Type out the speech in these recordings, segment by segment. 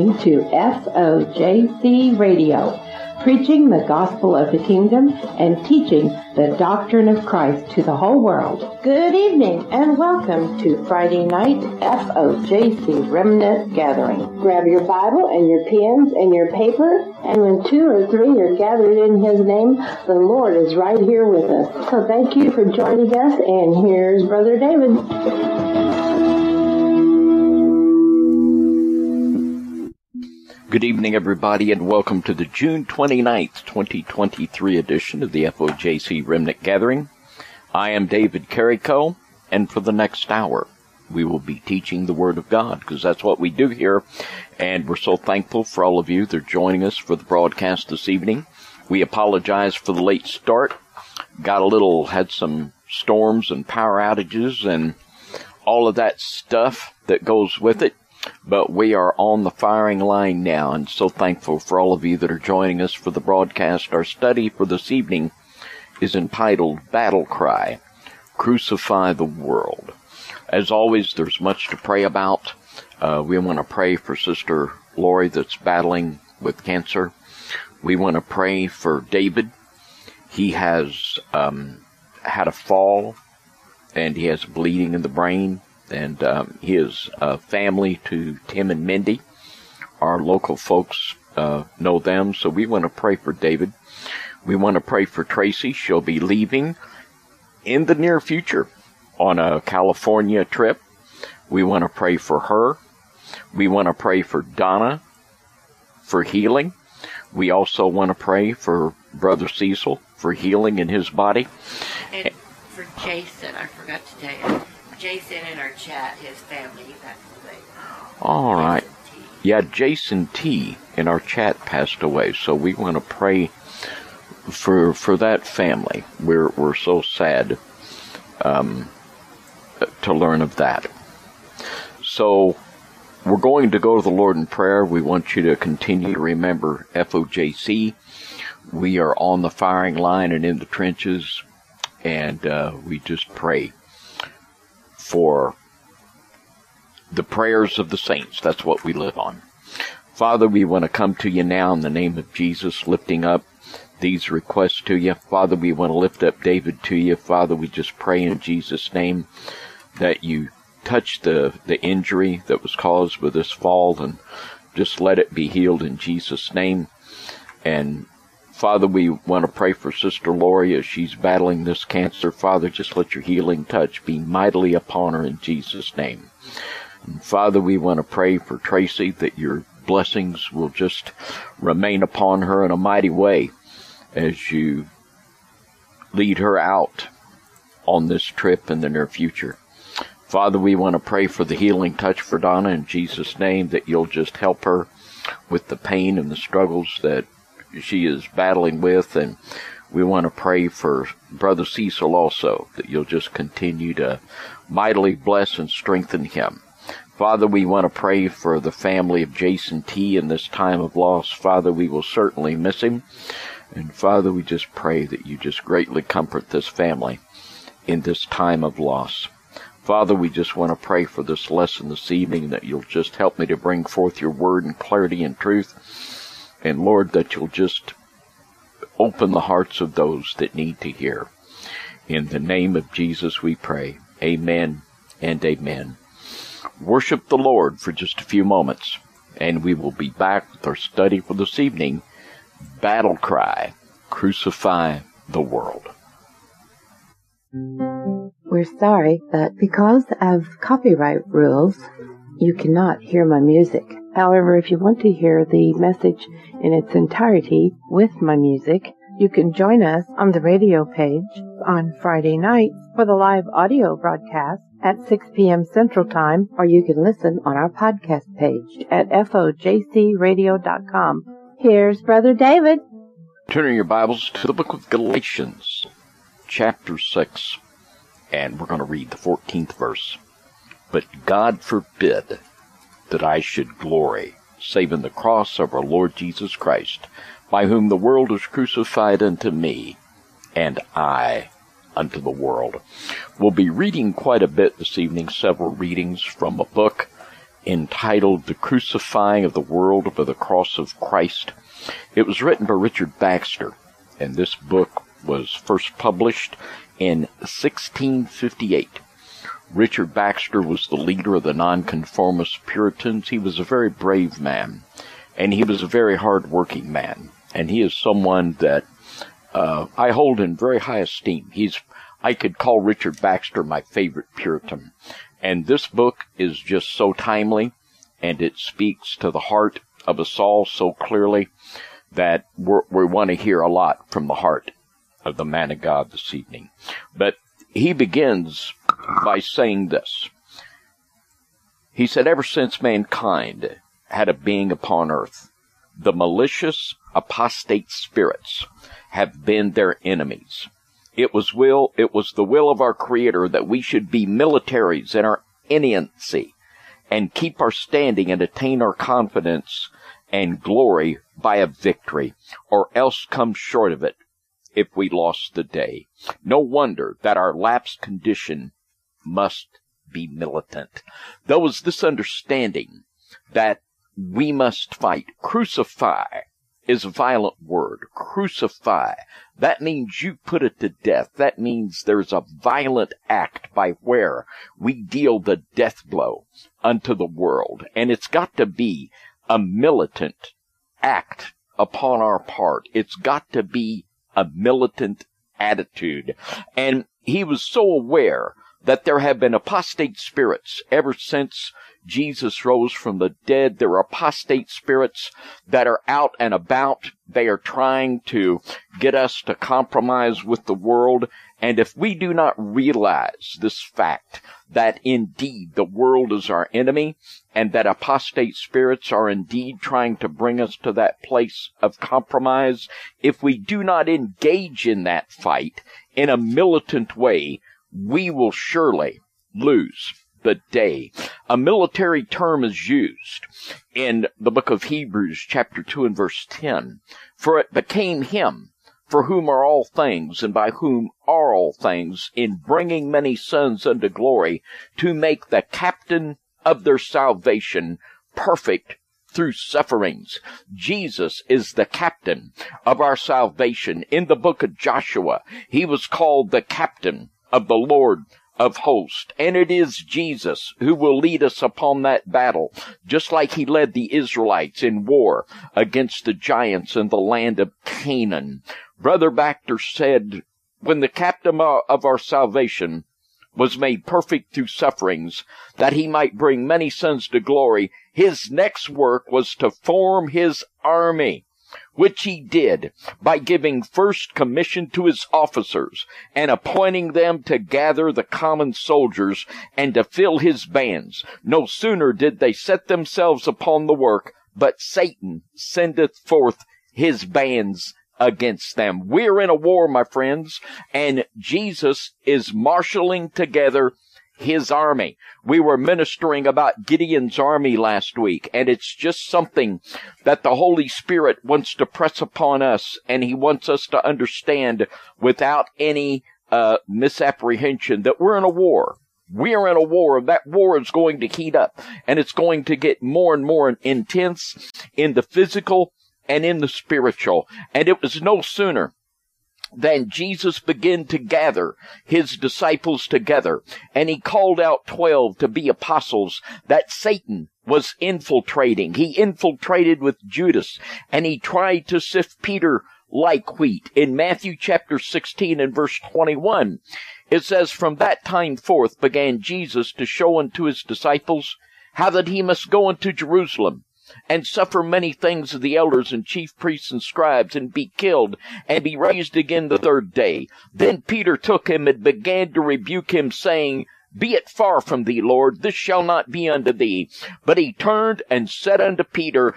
listening to FOJC Radio preaching the gospel of the kingdom and teaching the doctrine of Christ to the whole world. Good evening and welcome to Friday night FOJC Remnant Gathering. Grab your Bible and your pens and your paper, and when two or three are gathered in His name, the Lord is right here with us. So thank you for joining us, and here's Brother David. Good evening, everybody, and welcome to the June 29th, 2023 edition of the FOJC Remnant Gathering. I am David Carrico, and for the next hour, we will be teaching the Word of God, because that's what we do here, and we're so thankful for all of you that are joining us for the broadcast this evening. We apologize for the late start. Got a little, had some storms and power outages and all of that stuff that goes with it. But we are on the firing line now and so thankful for all of you that are joining us for the broadcast. Our study for this evening is entitled Battle Cry Crucify the World. As always, there's much to pray about. Uh, we want to pray for Sister Lori that's battling with cancer. We want to pray for David. He has um, had a fall and he has bleeding in the brain and um, his uh, family to Tim and Mindy. Our local folks uh, know them, so we want to pray for David. We want to pray for Tracy. She'll be leaving in the near future on a California trip. We want to pray for her. We want to pray for Donna for healing. We also want to pray for Brother Cecil for healing in his body. And for Jason, I forgot to tell you. Jason in our chat, his family, passed away. All right. Yeah, Jason T in our chat passed away, so we want to pray for for that family. We're we're so sad um, to learn of that. So we're going to go to the Lord in prayer. We want you to continue to remember FOJC. We are on the firing line and in the trenches, and uh, we just pray for the prayers of the saints. That's what we live on. Father, we want to come to you now in the name of Jesus, lifting up these requests to you. Father, we want to lift up David to you. Father, we just pray in Jesus' name that you touch the, the injury that was caused with this fall and just let it be healed in Jesus' name. And Father, we want to pray for Sister Lori as she's battling this cancer. Father, just let your healing touch be mightily upon her in Jesus' name. And Father, we want to pray for Tracy that your blessings will just remain upon her in a mighty way as you lead her out on this trip in the near future. Father, we want to pray for the healing touch for Donna in Jesus' name that you'll just help her with the pain and the struggles that she is battling with, and we want to pray for Brother Cecil also, that you'll just continue to mightily bless and strengthen him. Father, we want to pray for the family of Jason T in this time of loss. Father, we will certainly miss him. And Father, we just pray that you just greatly comfort this family in this time of loss. Father, we just want to pray for this lesson this evening that you'll just help me to bring forth your word in clarity and truth. And Lord, that you'll just open the hearts of those that need to hear. In the name of Jesus we pray. Amen and amen. Worship the Lord for just a few moments, and we will be back with our study for this evening. Battle Cry, Crucify the World. We're sorry, but because of copyright rules, you cannot hear my music. However, if you want to hear the message in its entirety with my music, you can join us on the radio page on Friday nights for the live audio broadcast at 6 p.m. Central Time, or you can listen on our podcast page at fojcradio.com. Here's Brother David. Turning your Bibles to the book of Galatians, chapter 6, and we're going to read the 14th verse. But God forbid that I should glory, save in the cross of our Lord Jesus Christ, by whom the world is crucified unto me, and I unto the world. We'll be reading quite a bit this evening, several readings from a book entitled The Crucifying of the World by the Cross of Christ. It was written by Richard Baxter, and this book was first published in 1658. Richard Baxter was the leader of the Nonconformist Puritans. He was a very brave man, and he was a very hard-working man. And he is someone that uh, I hold in very high esteem. He's I could call Richard Baxter my favorite Puritan. And this book is just so timely and it speaks to the heart of us all so clearly that we want to hear a lot from the heart of the man of God this evening. But he begins by saying this. He said, ever since mankind had a being upon earth, the malicious apostate spirits have been their enemies. It was will, it was the will of our Creator that we should be militaries in our innancy and keep our standing and attain our confidence and glory by a victory, or else come short of it if we lost the day. No wonder that our lapsed condition must be militant. There was this understanding that we must fight, crucify, is a violent word. Crucify. That means you put it to death. That means there's a violent act by where we deal the death blow unto the world. And it's got to be a militant act upon our part. It's got to be a militant attitude. And he was so aware that there have been apostate spirits ever since Jesus rose from the dead. There are apostate spirits that are out and about. They are trying to get us to compromise with the world. And if we do not realize this fact that indeed the world is our enemy and that apostate spirits are indeed trying to bring us to that place of compromise, if we do not engage in that fight in a militant way, we will surely lose the day. A military term is used in the book of Hebrews chapter 2 and verse 10. For it became him for whom are all things and by whom are all things in bringing many sons unto glory to make the captain of their salvation perfect through sufferings. Jesus is the captain of our salvation. In the book of Joshua, he was called the captain of the Lord of hosts. And it is Jesus who will lead us upon that battle, just like he led the Israelites in war against the giants in the land of Canaan. Brother Baxter said, when the captain of our salvation was made perfect through sufferings, that he might bring many sons to glory, his next work was to form his army which he did by giving first commission to his officers and appointing them to gather the common soldiers and to fill his bands. No sooner did they set themselves upon the work, but Satan sendeth forth his bands against them. We're in a war, my friends, and Jesus is marshaling together his army. We were ministering about Gideon's army last week, and it's just something that the Holy Spirit wants to press upon us, and he wants us to understand without any uh, misapprehension that we're in a war. We are in a war. That war is going to heat up, and it's going to get more and more intense in the physical and in the spiritual. And it was no sooner then Jesus began to gather his disciples together, and he called out twelve to be apostles that Satan was infiltrating. He infiltrated with Judas, and he tried to sift Peter like wheat. In Matthew chapter 16 and verse 21, it says, From that time forth began Jesus to show unto his disciples how that he must go unto Jerusalem and suffer many things of the elders and chief priests and scribes, and be killed, and be raised again the third day. Then Peter took him and began to rebuke him, saying, Be it far from thee, Lord, this shall not be unto thee. But he turned and said unto Peter,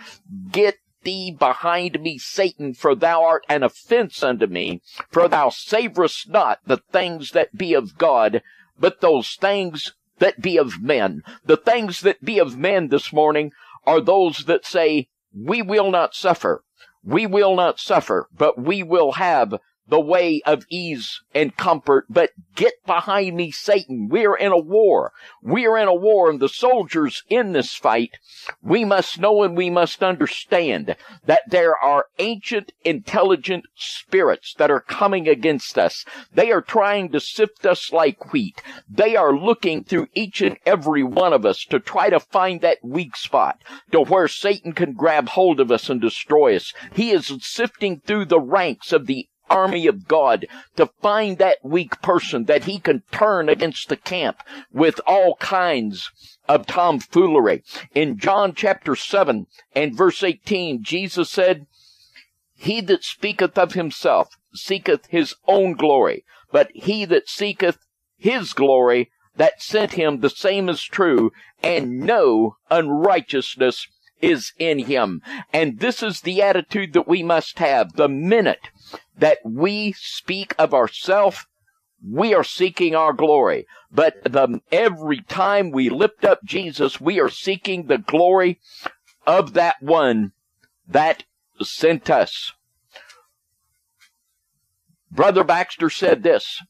Get thee behind me, Satan, for thou art an offense unto me, for thou savorest not the things that be of God, but those things that be of men. The things that be of men this morning are those that say, we will not suffer. We will not suffer, but we will have the way of ease and comfort, but get behind me, Satan. We're in a war. We're in a war and the soldiers in this fight, we must know and we must understand that there are ancient intelligent spirits that are coming against us. They are trying to sift us like wheat. They are looking through each and every one of us to try to find that weak spot to where Satan can grab hold of us and destroy us. He is sifting through the ranks of the army of God to find that weak person that he can turn against the camp with all kinds of tomfoolery. In John chapter 7 and verse 18, Jesus said, He that speaketh of himself seeketh his own glory, but he that seeketh his glory that sent him, the same is true, and no unrighteousness is in him. And this is the attitude that we must have. The minute that we speak of ourselves, we are seeking our glory. But the, every time we lift up Jesus, we are seeking the glory of that one that sent us. Brother Baxter said this.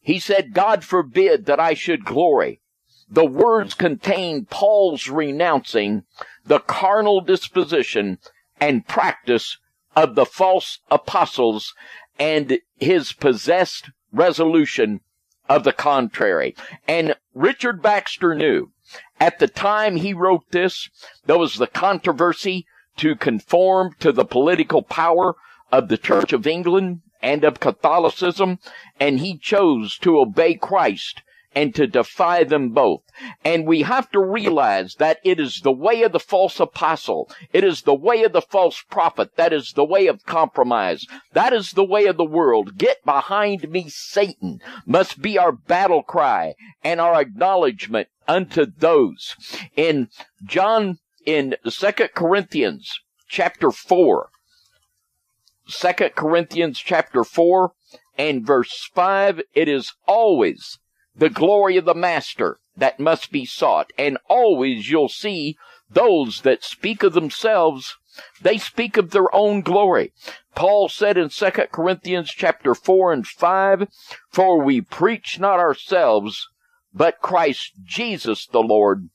He said, God forbid that I should glory. The words contain Paul's renouncing the carnal disposition and practice of the false apostles and his possessed resolution of the contrary. And Richard Baxter knew at the time he wrote this, there was the controversy to conform to the political power of the Church of England and of Catholicism, and he chose to obey Christ and to defy them both. And we have to realize that it is the way of the false apostle. It is the way of the false prophet. That is the way of compromise. That is the way of the world. Get behind me, Satan must be our battle cry and our acknowledgement unto those. In John, in Second Corinthians chapter 4, 2 Corinthians chapter 4 and verse 5, it is always the glory of the master that must be sought. And always you'll see those that speak of themselves, they speak of their own glory. Paul said in 2 Corinthians chapter 4 and 5, For we preach not ourselves, but Christ Jesus the Lord,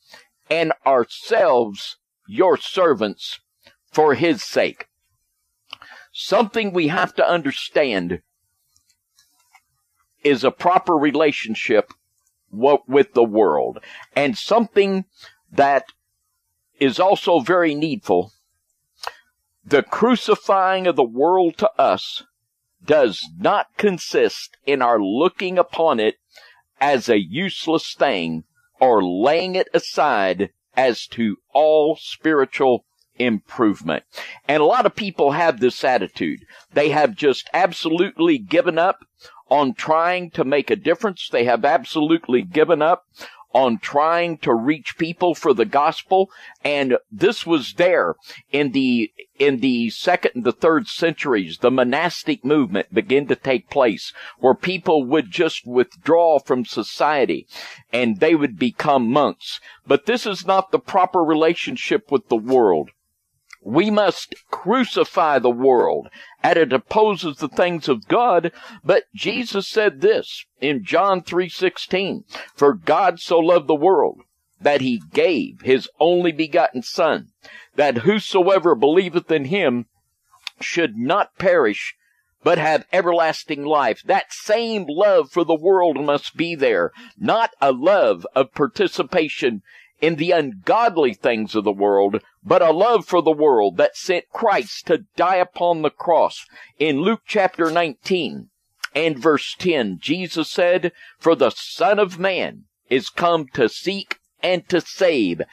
and ourselves your servants for his sake. Something we have to understand is a proper relationship with the world. And something that is also very needful. The crucifying of the world to us does not consist in our looking upon it as a useless thing or laying it aside as to all spiritual improvement. And a lot of people have this attitude. They have just absolutely given up on trying to make a difference. They have absolutely given up on trying to reach people for the gospel. And this was there in the, in the second and the third centuries. The monastic movement began to take place where people would just withdraw from society and they would become monks. But this is not the proper relationship with the world. We must crucify the world and it opposes the things of God. But Jesus said this in John 3:16, "For God so loved the world that he gave his only begotten son, that whosoever believeth in him should not perish, but have everlasting life. That same love for the world must be there, not a love of participation in the ungodly things of the world, but a love for the world that sent Christ to die upon the cross. In Luke chapter 19 and verse 10, Jesus said, For the Son of Man is come to seek and to save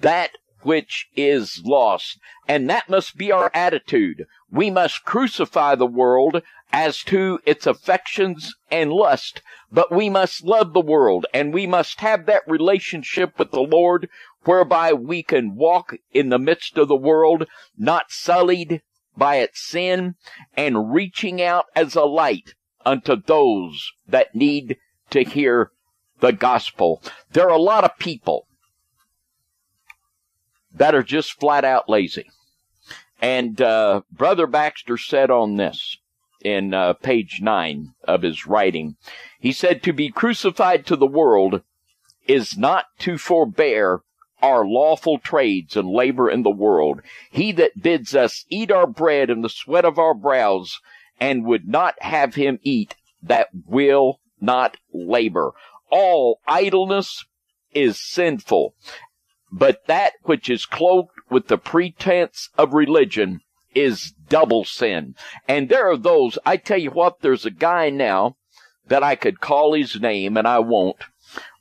that which is lost. And that must be our attitude. We must crucify the world as to its affections and lust, but we must love the world and we must have that relationship with the Lord whereby we can walk in the midst of the world, not sullied by its sin and reaching out as a light unto those that need to hear the gospel. There are a lot of people that are just flat out lazy. And uh, Brother Baxter said on this in uh, page nine of his writing. He said, To be crucified to the world is not to forbear our lawful trades and labor in the world. He that bids us eat our bread in the sweat of our brows and would not have him eat that will not labor. All idleness is sinful, but that which is cloaked with the pretense of religion is double sin. And there are those, I tell you what, there's a guy now that I could call his name and I won't,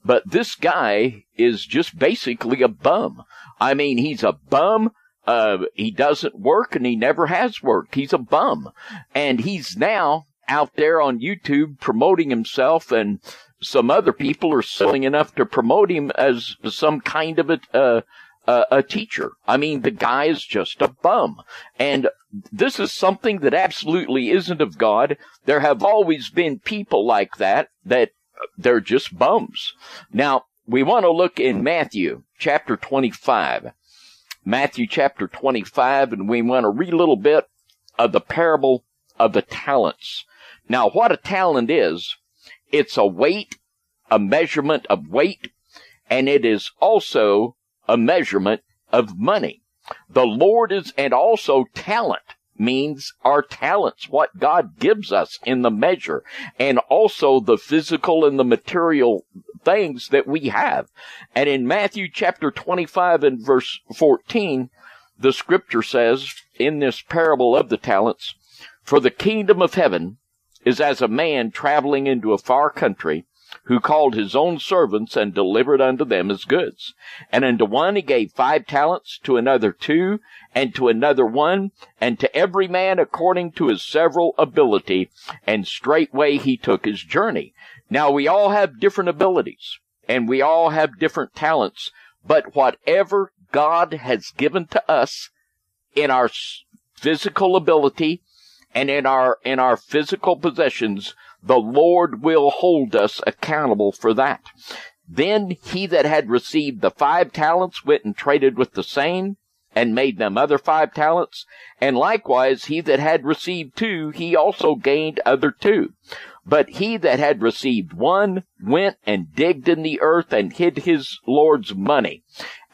but this guy is just basically a bum. I mean, he's a bum. Uh, he doesn't work and he never has worked. He's a bum. And he's now out there on YouTube promoting himself and some other people are selling enough to promote him as some kind of a, uh, uh, a teacher. I mean, the guy is just a bum. And this is something that absolutely isn't of God. There have always been people like that, that they're just bums. Now, we want to look in Matthew chapter 25. Matthew chapter 25, and we want to read a little bit of the parable of the talents. Now, what a talent is, it's a weight, a measurement of weight, and it is also a measurement of money. The Lord is, and also talent means our talents, what God gives us in the measure, and also the physical and the material things that we have. And in Matthew chapter 25 and verse 14, the scripture says in this parable of the talents, for the kingdom of heaven is as a man traveling into a far country who called his own servants and delivered unto them his goods. And unto one he gave five talents, to another two, and to another one, and to every man according to his several ability, and straightway he took his journey. Now we all have different abilities, and we all have different talents, but whatever God has given to us in our physical ability and in our, in our physical possessions, the Lord will hold us accountable for that. Then he that had received the five talents went and traded with the same and made them other five talents. And likewise he that had received two, he also gained other two. But he that had received one went and digged in the earth and hid his Lord's money.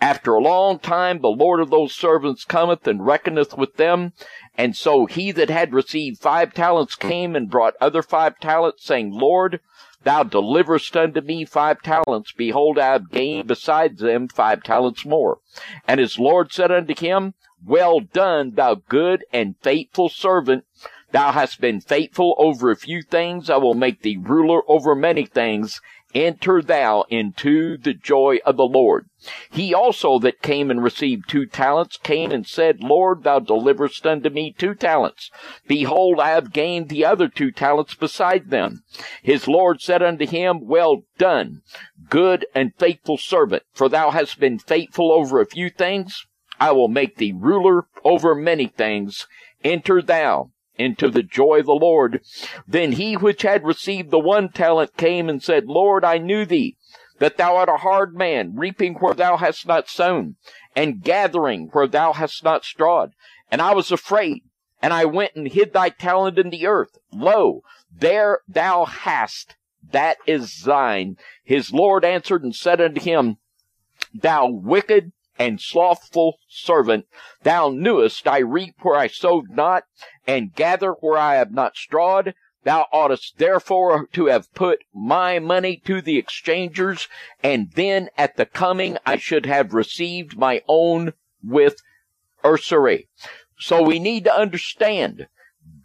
After a long time, the Lord of those servants cometh and reckoneth with them. And so he that had received five talents hmm. came and brought other five talents, saying, Lord, thou deliverest unto me five talents. Behold, I have gained besides them five talents more. And his Lord said unto him, Well done, thou good and faithful servant. Thou hast been faithful over a few things. I will make thee ruler over many things enter thou into the joy of the Lord. He also that came and received two talents came and said, Lord, thou deliverest unto me two talents. Behold, I have gained the other two talents beside them. His Lord said unto him, Well done, good and faithful servant, for thou hast been faithful over a few things. I will make thee ruler over many things. Enter thou into the joy of the Lord. Then he which had received the one talent came and said, Lord, I knew thee, that thou art a hard man, reaping where thou hast not sown, and gathering where thou hast not strawed. And I was afraid, and I went and hid thy talent in the earth. Lo, there thou hast, that is thine. His Lord answered and said unto him, Thou wicked and slothful servant, thou knewest I reap where I sowed not, and gather where I have not strawed. Thou oughtest therefore to have put my money to the exchangers, and then at the coming I should have received my own with usury. So we need to understand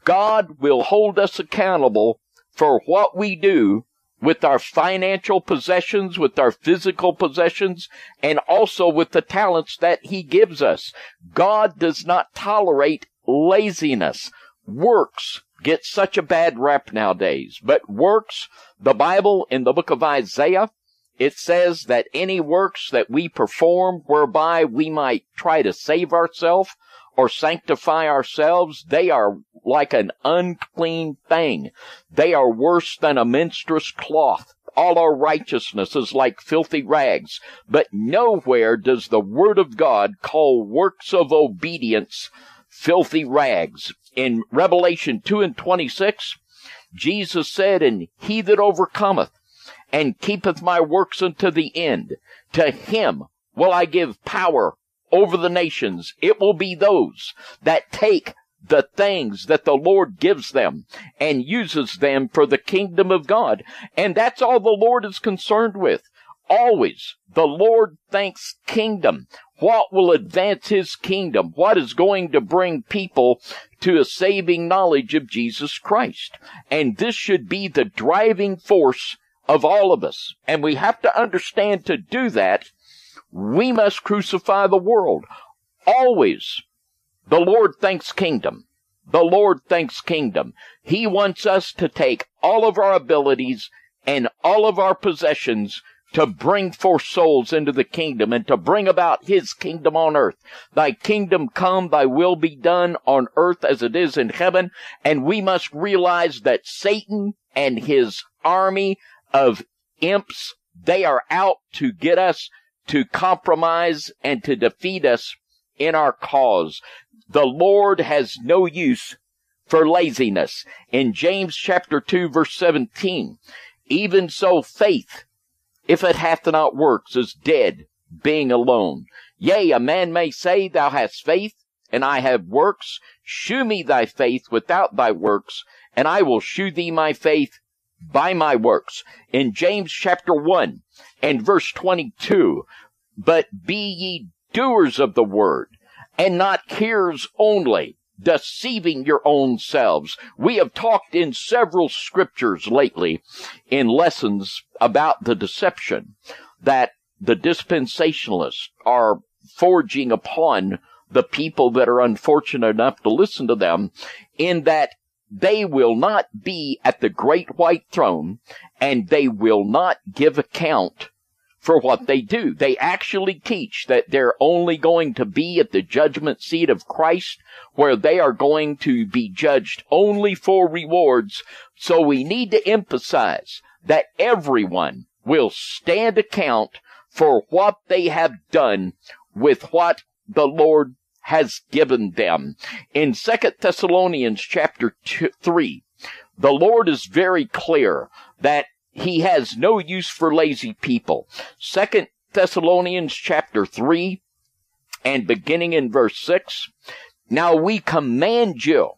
God will hold us accountable for what we do with our financial possessions, with our physical possessions, and also with the talents that He gives us. God does not tolerate laziness. Works get such a bad rap nowadays, but works, the Bible in the book of Isaiah, it says that any works that we perform whereby we might try to save ourselves or sanctify ourselves, they are like an unclean thing. They are worse than a menstruous cloth. All our righteousness is like filthy rags. But nowhere does the Word of God call works of obedience filthy rags. in Revelation 2 and 26, Jesus said, And he that overcometh and keepeth my works unto the end, to him will I give power over the nations. It will be those that take the things that the Lord gives them and uses them for the kingdom of God. And that's all the Lord is concerned with. Always the Lord thinks kingdom. What will advance his kingdom? What is going to bring people to a saving knowledge of Jesus Christ? And this should be the driving force of all of us. And we have to understand to do that, we must crucify the world. Always the Lord thinks kingdom. The Lord thinks kingdom. He wants us to take all of our abilities and all of our possessions to bring forth souls into the kingdom and to bring about his kingdom on earth. Thy kingdom come, thy will be done on earth as it is in heaven. And we must realize that Satan and his army of imps, they are out to get us to compromise and to defeat us in our cause. The Lord has no use for laziness. In James chapter 2 verse 17, even so faith, if it hath not works, is dead, being alone. Yea, a man may say, Thou hast faith, and I have works. Shew me thy faith without thy works, and I will shew thee my faith by my works. In James chapter 1 and verse 22, but be ye doers of the word, and not hearers only, deceiving your own selves. We have talked in several scriptures lately in lessons about the deception that the dispensationalists are forging upon the people that are unfortunate enough to listen to them in that they will not be at the great white throne and they will not give account for what they do. They actually teach that they're only going to be at the judgment seat of Christ where they are going to be judged only for rewards. So we need to emphasize that everyone will stand account for what they have done with what the Lord has given them. In Second Thessalonians chapter two, 3, the Lord is very clear that he has no use for lazy people. Second Thessalonians chapter 3 and beginning in verse 6. Now we command you.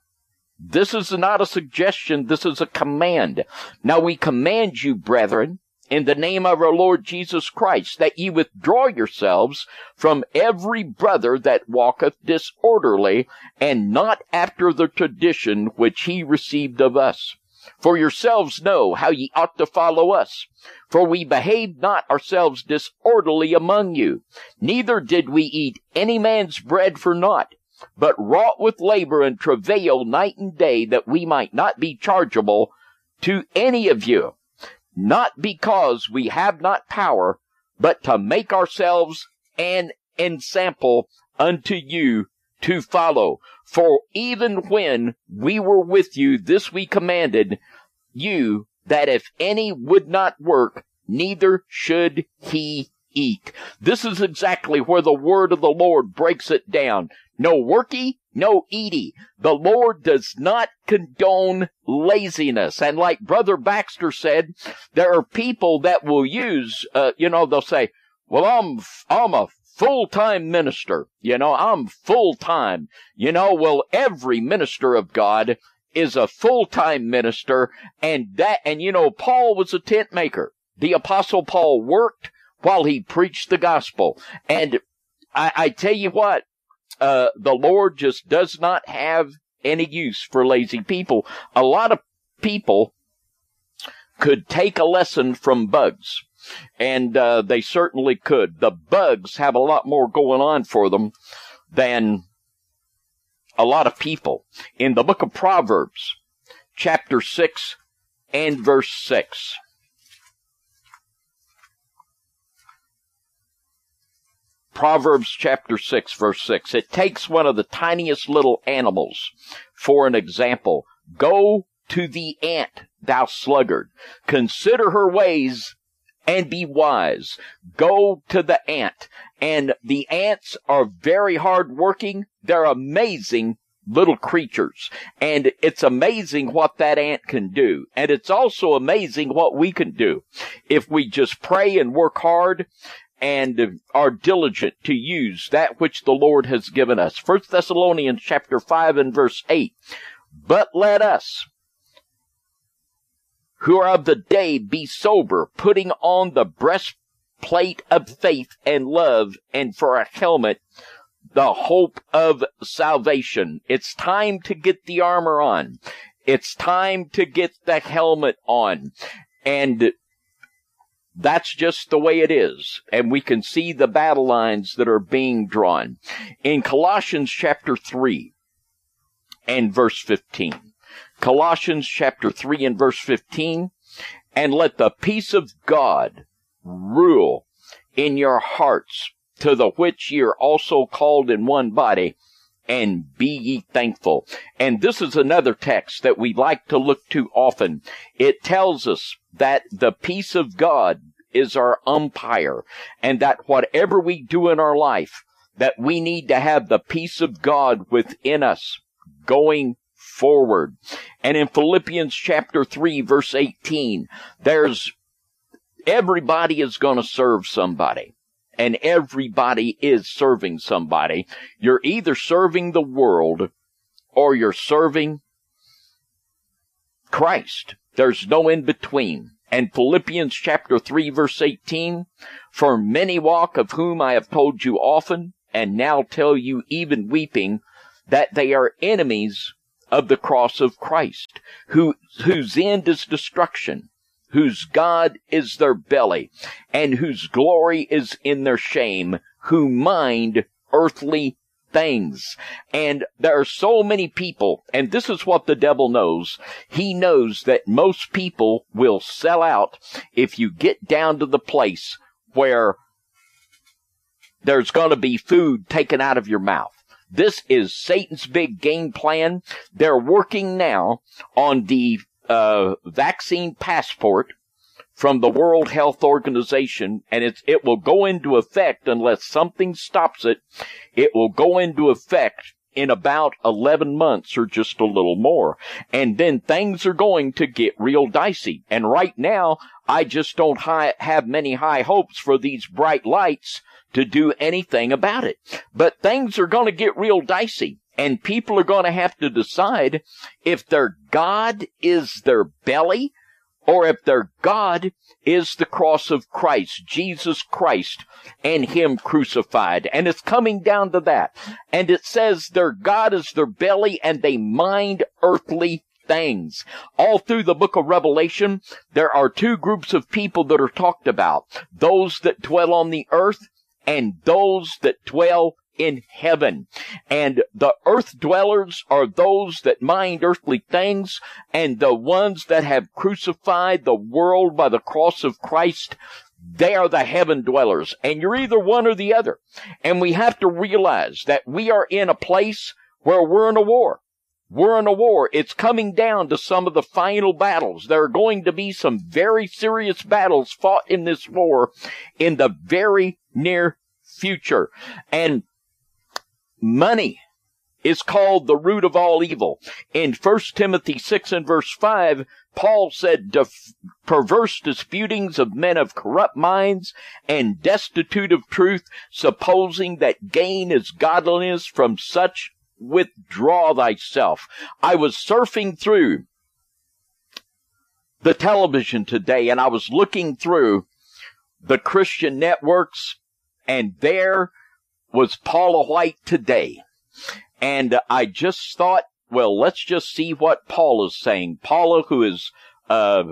This is not a suggestion. This is a command. Now we command you, brethren, in the name of our Lord Jesus Christ, that ye withdraw yourselves from every brother that walketh disorderly, and not after the tradition which he received of us. For yourselves know how ye ought to follow us. For we behaved not ourselves disorderly among you, neither did we eat any man's bread for naught, but wrought with labor and travail night and day that we might not be chargeable to any of you, not because we have not power, but to make ourselves an ensample unto you to follow. For even when we were with you, this we commanded you that if any would not work, neither should he eat. This is exactly where the word of the Lord breaks it down. No worky, no eaty. The Lord does not condone laziness. And like Brother Baxter said, there are people that will use, uh, you know, they'll say, well, I'm, I'm a full-time minister. You know, I'm full-time. You know, well, every minister of God is a full-time minister and that, and you know, Paul was a tent maker. The apostle Paul worked while he preached the gospel. And I, I tell you what, uh, the Lord just does not have any use for lazy people. A lot of people could take a lesson from bugs and uh, they certainly could. The bugs have a lot more going on for them than a lot of people. In the book of Proverbs, chapter 6 and verse 6. Proverbs chapter 6 verse 6. It takes one of the tiniest little animals for an example. Go to the ant, thou sluggard. Consider her ways and be wise. Go to the ant. And the ants are very hard working. They're amazing little creatures. And it's amazing what that ant can do. And it's also amazing what we can do if we just pray and work hard and are diligent to use that which the Lord has given us. First Thessalonians chapter 5 and verse 8. But let us, who are of the day, be sober, putting on the breastplate of faith and love, and for a helmet, the hope of salvation. It's time to get the armor on. It's time to get the helmet on. And that's just the way it is. And we can see the battle lines that are being drawn. In Colossians chapter 3 and verse 15. Colossians chapter 3 and verse 15. And let the peace of God rule in your hearts to the which ye are also called in one body, and be ye thankful. And this is another text that we like to look to often. It tells us that the peace of God is our umpire, and that whatever we do in our life, that we need to have the peace of God within us going forward. And in Philippians chapter 3 verse 18, there's everybody is going to serve somebody and everybody is serving somebody. You're either serving the world or you're serving Christ. There's no in between. And Philippians chapter 3 verse 18, for many walk of whom I have told you often, and now tell you even weeping, that they are enemies of the cross of Christ, who, whose end is destruction, whose God is their belly, and whose glory is in their shame, who mind earthly things. And there are so many people, and this is what the devil knows. He knows that most people will sell out if you get down to the place where there's going to be food taken out of your mouth. This is Satan's big game plan. They're working now on the uh, vaccine passport from the World Health Organization, and it will go into effect unless something stops it. It will go into effect in about 11 months or just a little more. And then things are going to get real dicey. And right now, I just don't high, have many high hopes for these bright lights to do anything about it. But things are going to get real dicey. And people are going to have to decide if their God is their belly or if their God is the cross of Christ, Jesus Christ, and Him crucified. And it's coming down to that. And it says their God is their belly and they mind earthly things. All through the book of Revelation, there are two groups of people that are talked about. Those that dwell on the earth and those that dwell in heaven. And the earth dwellers are those that mind earthly things, and the ones that have crucified the world by the cross of Christ, they are the heaven dwellers. And you're either one or the other. And we have to realize that we are in a place where we're in a war. We're in a war. It's coming down to some of the final battles. There are going to be some very serious battles fought in this war in the very near future. And money is called the root of all evil. In 1 Timothy 6 and verse 5, Paul said, perverse disputings of men of corrupt minds and destitute of truth, supposing that gain is godliness from such withdraw thyself. I was surfing through the television today and I was looking through the Christian networks and there was Paula White today. And I just thought, well, let's just see what Paula's saying. Paula, who is, uh,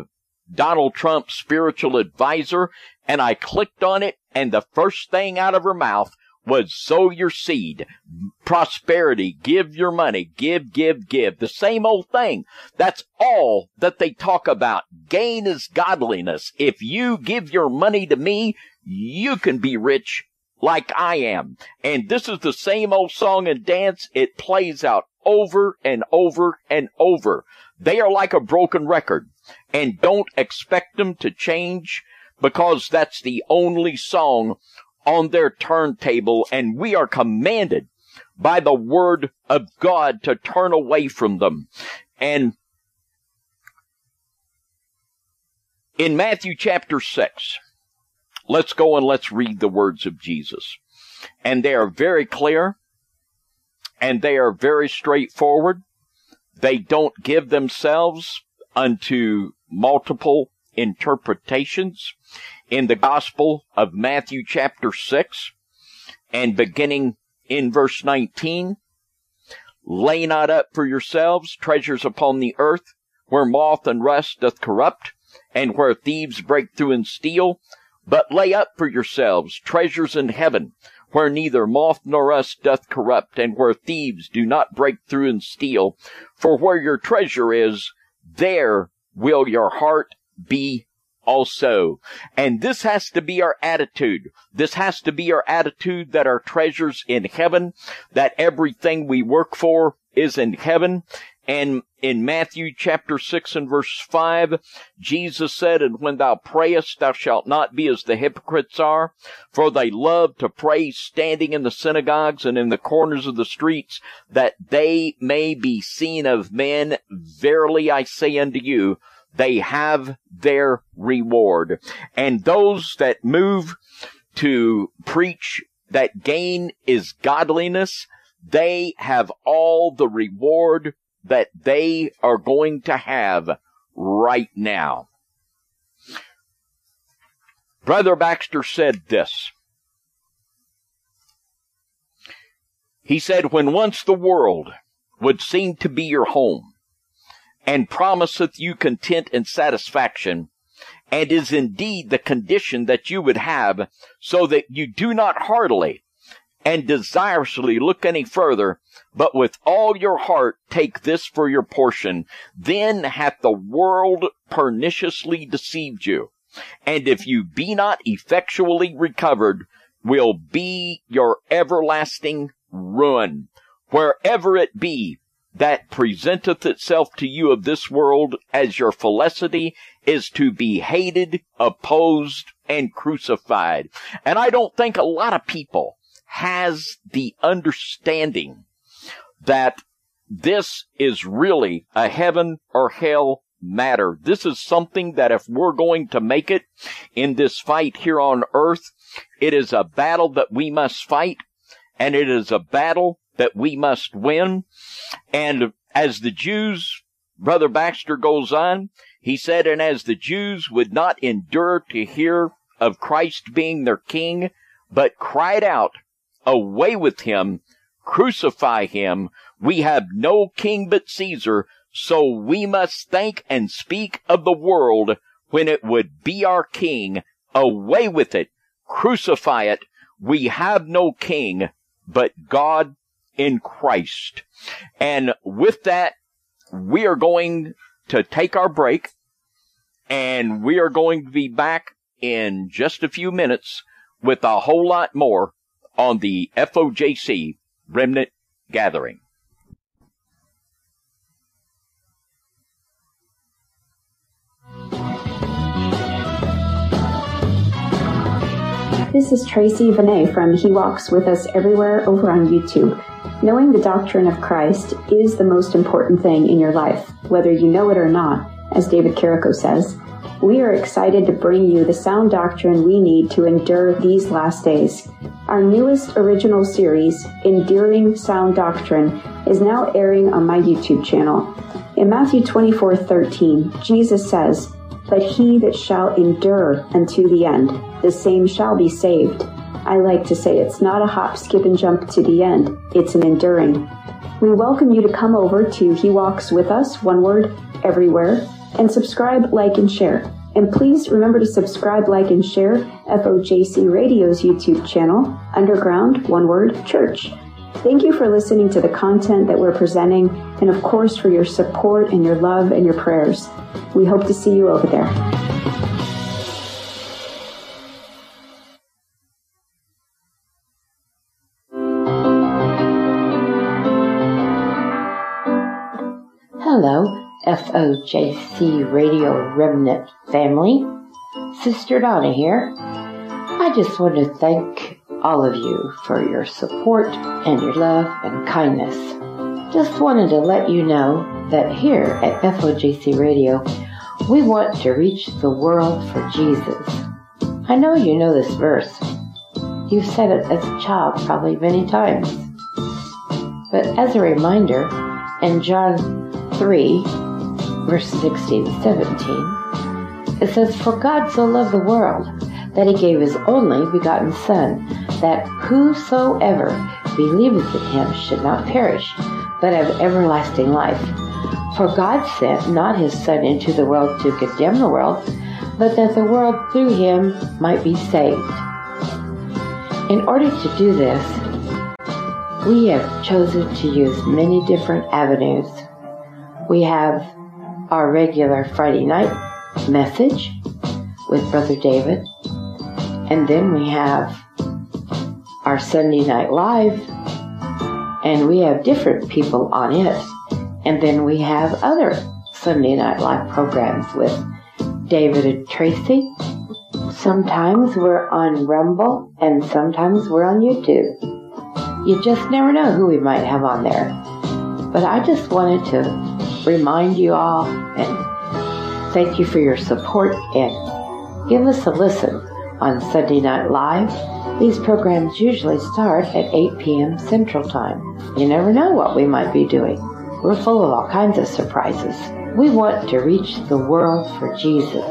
Donald Trump's spiritual advisor, and I clicked on it, and the first thing out of her mouth was sow your seed, prosperity, give your money, give, give, give. The same old thing. That's all that they talk about. Gain is godliness. If you give your money to me, you can be rich like I am. And this is the same old song and dance. It plays out over and over and over. They are like a broken record and don't expect them to change because that's the only song on their turntable and we are commanded by the word of God to turn away from them. And in Matthew chapter 6, let's go and let's read the words of Jesus. And they are very clear and they are very straightforward. They don't give themselves unto multiple interpretations. In the Gospel of Matthew chapter 6 and beginning in verse 19, lay not up for yourselves treasures upon the earth where moth and rust doth corrupt and where thieves break through and steal, but lay up for yourselves treasures in heaven where neither moth nor rust doth corrupt, and where thieves do not break through and steal. For where your treasure is, there will your heart be also. And this has to be our attitude. This has to be our attitude that our treasures in heaven, that everything we work for is in heaven, and in Matthew chapter 6 and verse 5, Jesus said, And when thou prayest, thou shalt not be as the hypocrites are, for they love to pray standing in the synagogues and in the corners of the streets, that they may be seen of men. Verily I say unto you, they have their reward. And those that move to preach that gain is godliness, they have all the reward that they are going to have right now. Brother Baxter said this. He said, when once the world would seem to be your home and promiseth you content and satisfaction, and is indeed the condition that you would have so that you do not heartily and desirously look any further, but with all your heart take this for your portion. Then hath the world perniciously deceived you. And if you be not effectually recovered, will be your everlasting ruin. Wherever it be that presenteth itself to you of this world as your felicity is to be hated, opposed, and crucified. And I don't think a lot of people has the understanding that this is really a heaven or hell matter. This is something that if we're going to make it in this fight here on earth, it is a battle that we must fight and it is a battle that we must win. And as the Jews, Brother Baxter goes on, he said, and as the Jews would not endure to hear of Christ being their king, but cried out Away with him! Crucify him! We have no king but Caesar, so we must think and speak of the world when it would be our king. Away with it! Crucify it! We have no king but God in Christ. And with that, we are going to take our break and we are going to be back in just a few minutes with a whole lot more on the FOJC Remnant Gathering. This is Tracy Venet from He Walks With Us Everywhere over on YouTube. Knowing the doctrine of Christ is the most important thing in your life, whether you know it or not, as David Carrico says. We are excited to bring you the sound doctrine we need to endure these last days. Our newest original series, Enduring Sound Doctrine, is now airing on my YouTube channel. In Matthew 24 13, Jesus says, But he that shall endure unto the end, the same shall be saved. I like to say it's not a hop, skip, and jump to the end, it's an enduring. We welcome you to come over to He Walks With Us, one word, everywhere and subscribe, like, and share. And please remember to subscribe, like, and share FOJC Radio's YouTube channel, Underground One Word Church. Thank you for listening to the content that we're presenting, and of course for your support and your love and your prayers. We hope to see you over there. FOJC Radio Remnant family. Sister Donna here. I just want to thank all of you for your support and your love and kindness. Just wanted to let you know that here at FOJC Radio, we want to reach the world for Jesus. I know you know this verse. You've said it as a child probably many times. But as a reminder, in John 3, verse 16 17, it says, For God so loved the world that he gave his only begotten Son, that whosoever believeth in him should not perish, but have everlasting life. For God sent not his Son into the world to condemn the world, but that the world through him might be saved. In order to do this, we have chosen to use many different avenues. We have our regular Friday night message with Brother David, and then we have our Sunday Night Live, and we have different people on it. And then we have other Sunday Night Live programs with David and Tracy. Sometimes we're on Rumble, and sometimes we're on YouTube. You just never know who we might have on there. But I just wanted to remind you all and thank you for your support and give us a listen on Sunday Night Live. These programs usually start at 8 p.m. Central Time. You never know what we might be doing. We're full of all kinds of surprises. We want to reach the world for Jesus.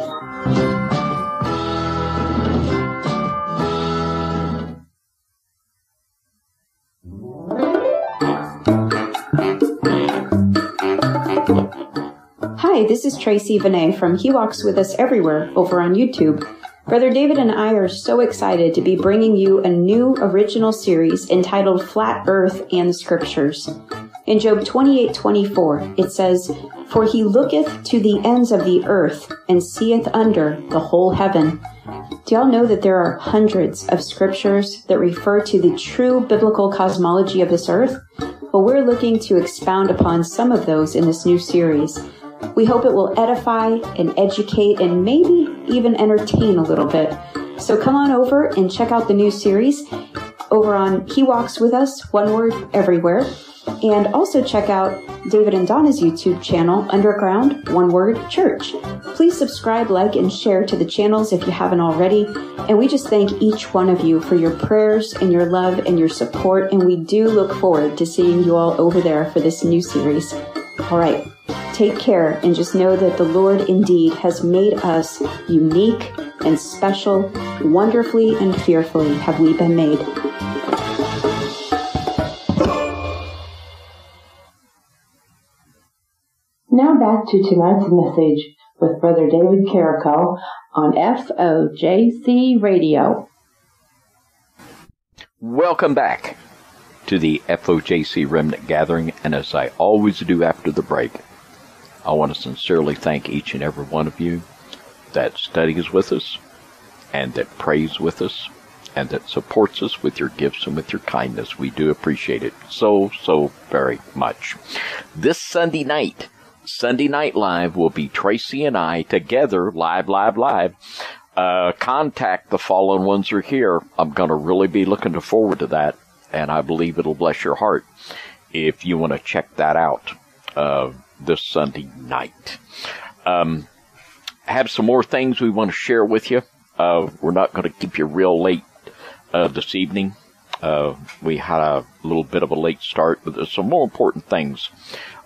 Hi, this is Tracy Vinay from He Walks With Us Everywhere over on YouTube. Brother David and I are so excited to be bringing you a new original series entitled Flat Earth and the Scriptures. In Job 28:24, it says, "For he looketh to the ends of the earth and seeth under the whole heaven." Do y'all know that there are hundreds of scriptures that refer to the true biblical cosmology of this earth? Well, we're looking to expound upon some of those in this new series. We hope it will edify and educate and maybe even entertain a little bit. So come on over and check out the new series over on He Walks With Us, one word everywhere. And also check out David and Donna's YouTube channel, Underground One Word Church. Please subscribe, like, and share to the channels if you haven't already. And we just thank each one of you for your prayers and your love and your support. And we do look forward to seeing you all over there for this new series. All right. Take care and just know that the Lord indeed has made us unique and special. Wonderfully and fearfully have we been made. Now back to tonight's message with Brother David Carrico on FOJC Radio. Welcome back to the FOJC Remnant Gathering, and as I always do after the break, I want to sincerely thank each and every one of you that studies with us and that prays with us and that supports us with your gifts and with your kindness. We do appreciate it so, so very much. This Sunday night, Sunday Night Live will be Tracy and I together, live, live, live. Uh, contact the fallen ones are here. I'm going to really be looking forward to that, and I believe it'll bless your heart if you want to check that out. Uh, this Sunday night. Um, have some more things we want to share with you. Uh, we're not going to keep you real late uh, this evening. Uh, we had a little bit of a late start, but there's some more important things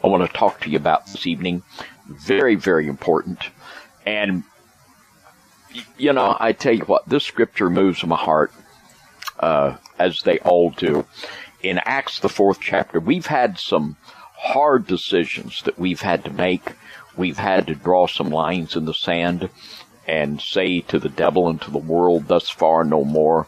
I want to talk to you about this evening. Very, very important. And, you know, I tell you what, this scripture moves my heart, uh, as they all do. In Acts, the fourth chapter, we've had some hard decisions that we've had to make. We've had to draw some lines in the sand and say to the devil and to the world, thus far no more.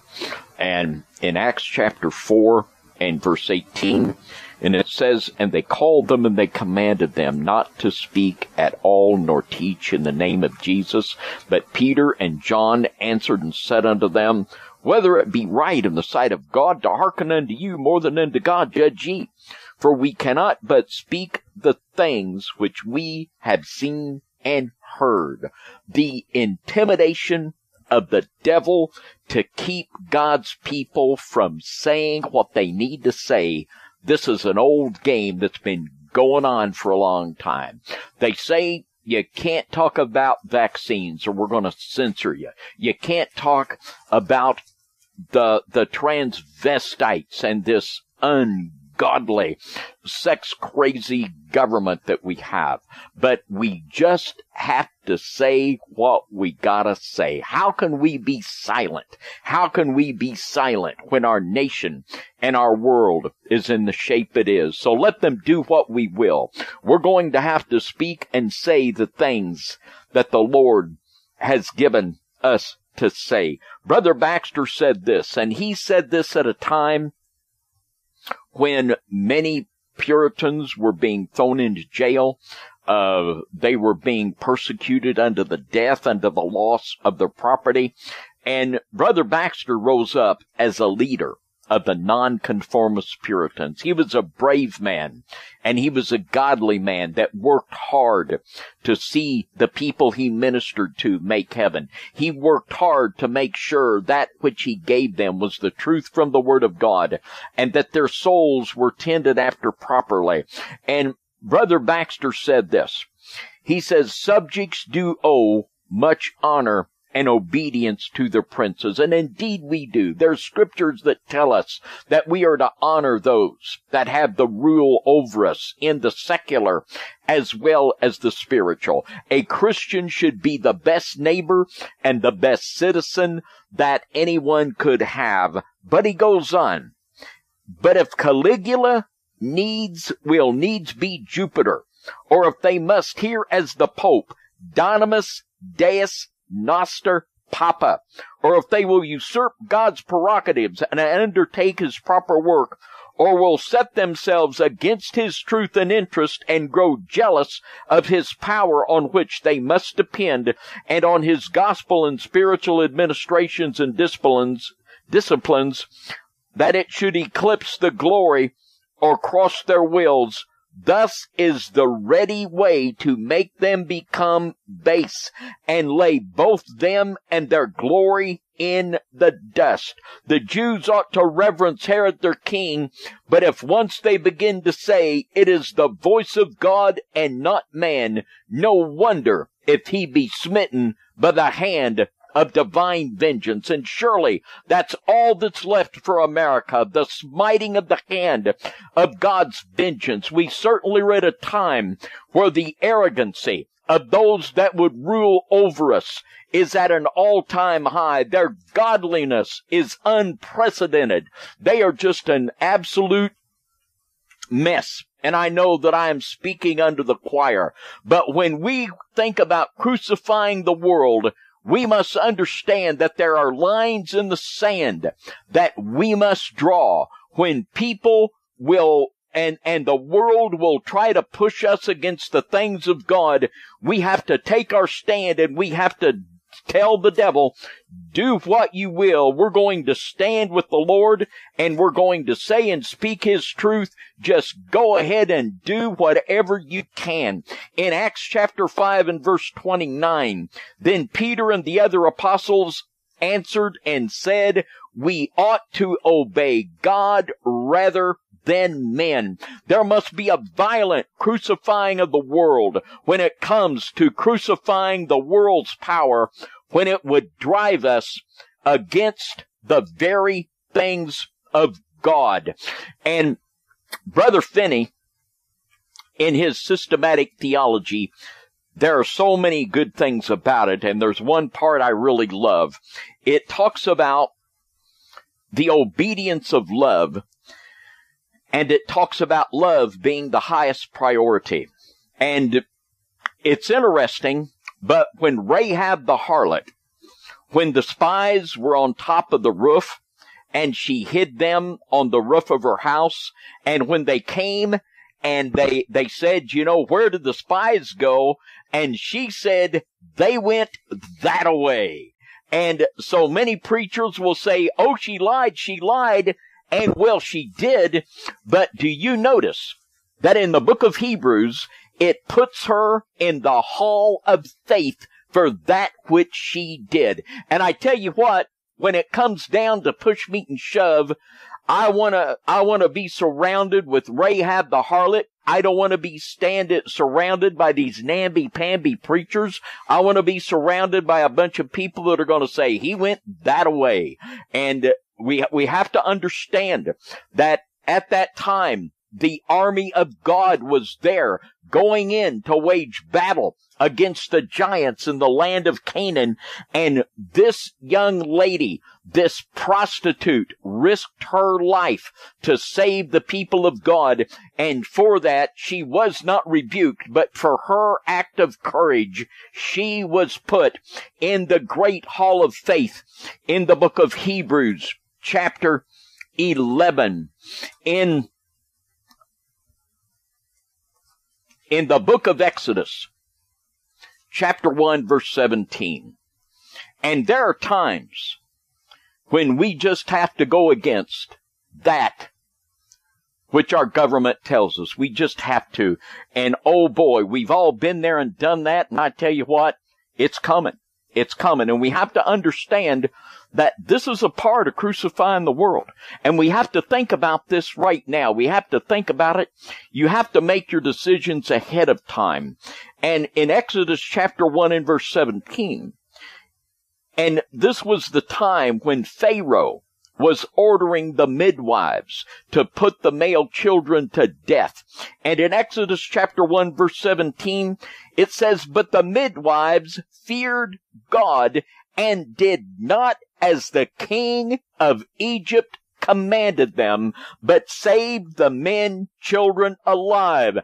And in Acts chapter 4 and verse 18, and it says, And they called them and they commanded them not to speak at all nor teach in the name of Jesus. But Peter and John answered and said unto them, Whether it be right in the sight of God to hearken unto you more than unto God, judge ye. For we cannot but speak the things which we have seen and heard. The intimidation of the devil to keep God's people from saying what they need to say. This is an old game that's been going on for a long time. They say you can't talk about vaccines or we're going to censor you. You can't talk about the, the transvestites and this ungodly, sex crazy government that we have. But we just have to say what we gotta say. How can we be silent? How can we be silent when our nation and our world is in the shape it is? So let them do what we will. We're going to have to speak and say the things that the Lord has given us to say. Brother Baxter said this, and he said this at a time when many Puritans were being thrown into jail. Uh, they were being persecuted under the death, under the loss of their property. And Brother Baxter rose up as a leader of the nonconformist Puritans. He was a brave man and he was a godly man that worked hard to see the people he ministered to make heaven. He worked hard to make sure that which he gave them was the truth from the word of God and that their souls were tended after properly. And Brother Baxter said this. He says, subjects do owe much honor and obedience to the princes. And indeed we do. There's scriptures that tell us that we are to honor those that have the rule over us in the secular as well as the spiritual. A Christian should be the best neighbor and the best citizen that anyone could have. But he goes on. But if Caligula needs, will needs be Jupiter, or if they must hear as the Pope, Dominus Deus noster papa, or if they will usurp God's prerogatives and undertake his proper work, or will set themselves against his truth and interest and grow jealous of his power on which they must depend and on his gospel and spiritual administrations and disciplines, disciplines, that it should eclipse the glory or cross their wills Thus is the ready way to make them become base and lay both them and their glory in the dust. The Jews ought to reverence Herod their king, but if once they begin to say it is the voice of God and not man, no wonder if he be smitten by the hand of divine vengeance. And surely that's all that's left for America, the smiting of the hand of God's vengeance. We certainly are at a time where the arrogancy of those that would rule over us is at an all-time high. Their godliness is unprecedented. They are just an absolute mess. And I know that I am speaking under the choir. But when we think about crucifying the world, we must understand that there are lines in the sand that we must draw when people will and, and the world will try to push us against the things of God. We have to take our stand and we have to tell the devil, do what you will. We're going to stand with the Lord and we're going to say and speak his truth. Just go ahead and do whatever you can. In Acts chapter 5 and verse 29, then Peter and the other apostles answered and said, we ought to obey God rather than men. There must be a violent crucifying of the world when it comes to crucifying the world's power, when it would drive us against the very things of God. And Brother Finney, in his systematic theology, there are so many good things about it, and there's one part I really love. It talks about the obedience of love and it talks about love being the highest priority. And it's interesting, but when Rahab the harlot, when the spies were on top of the roof and she hid them on the roof of her house, and when they came and they, they said, you know, where did the spies go? And she said, they went that away. And so many preachers will say, oh, she lied, she lied. And well, she did, but do you notice that in the book of Hebrews, it puts her in the hall of faith for that which she did. And I tell you what, when it comes down to push meet, and shove, I wanna, I wanna be surrounded with Rahab the harlot. I don't want to be standing surrounded by these namby-pamby preachers. I want to be surrounded by a bunch of people that are to say he went that way. And we we have to understand that at that time the army of God was there going in to wage battle against the giants in the land of Canaan. And this young lady, this prostitute risked her life to save the people of God. And for that, she was not rebuked, but for her act of courage, she was put in the great hall of faith in the book of Hebrews, chapter 11 in in the book of Exodus, chapter 1, verse 17. And there are times when we just have to go against that which our government tells us. We just have to. And oh boy, we've all been there and done that. And I tell you what, it's coming. It's coming. And we have to understand that this is a part of crucifying the world. And we have to think about this right now. We have to think about it. You have to make your decisions ahead of time. And in Exodus chapter 1 and verse 17, and this was the time when Pharaoh was ordering the midwives to put the male children to death. And in Exodus chapter 1 verse 17, it says, But the midwives feared God and did not as the king of Egypt commanded them, but saved the men, children alive.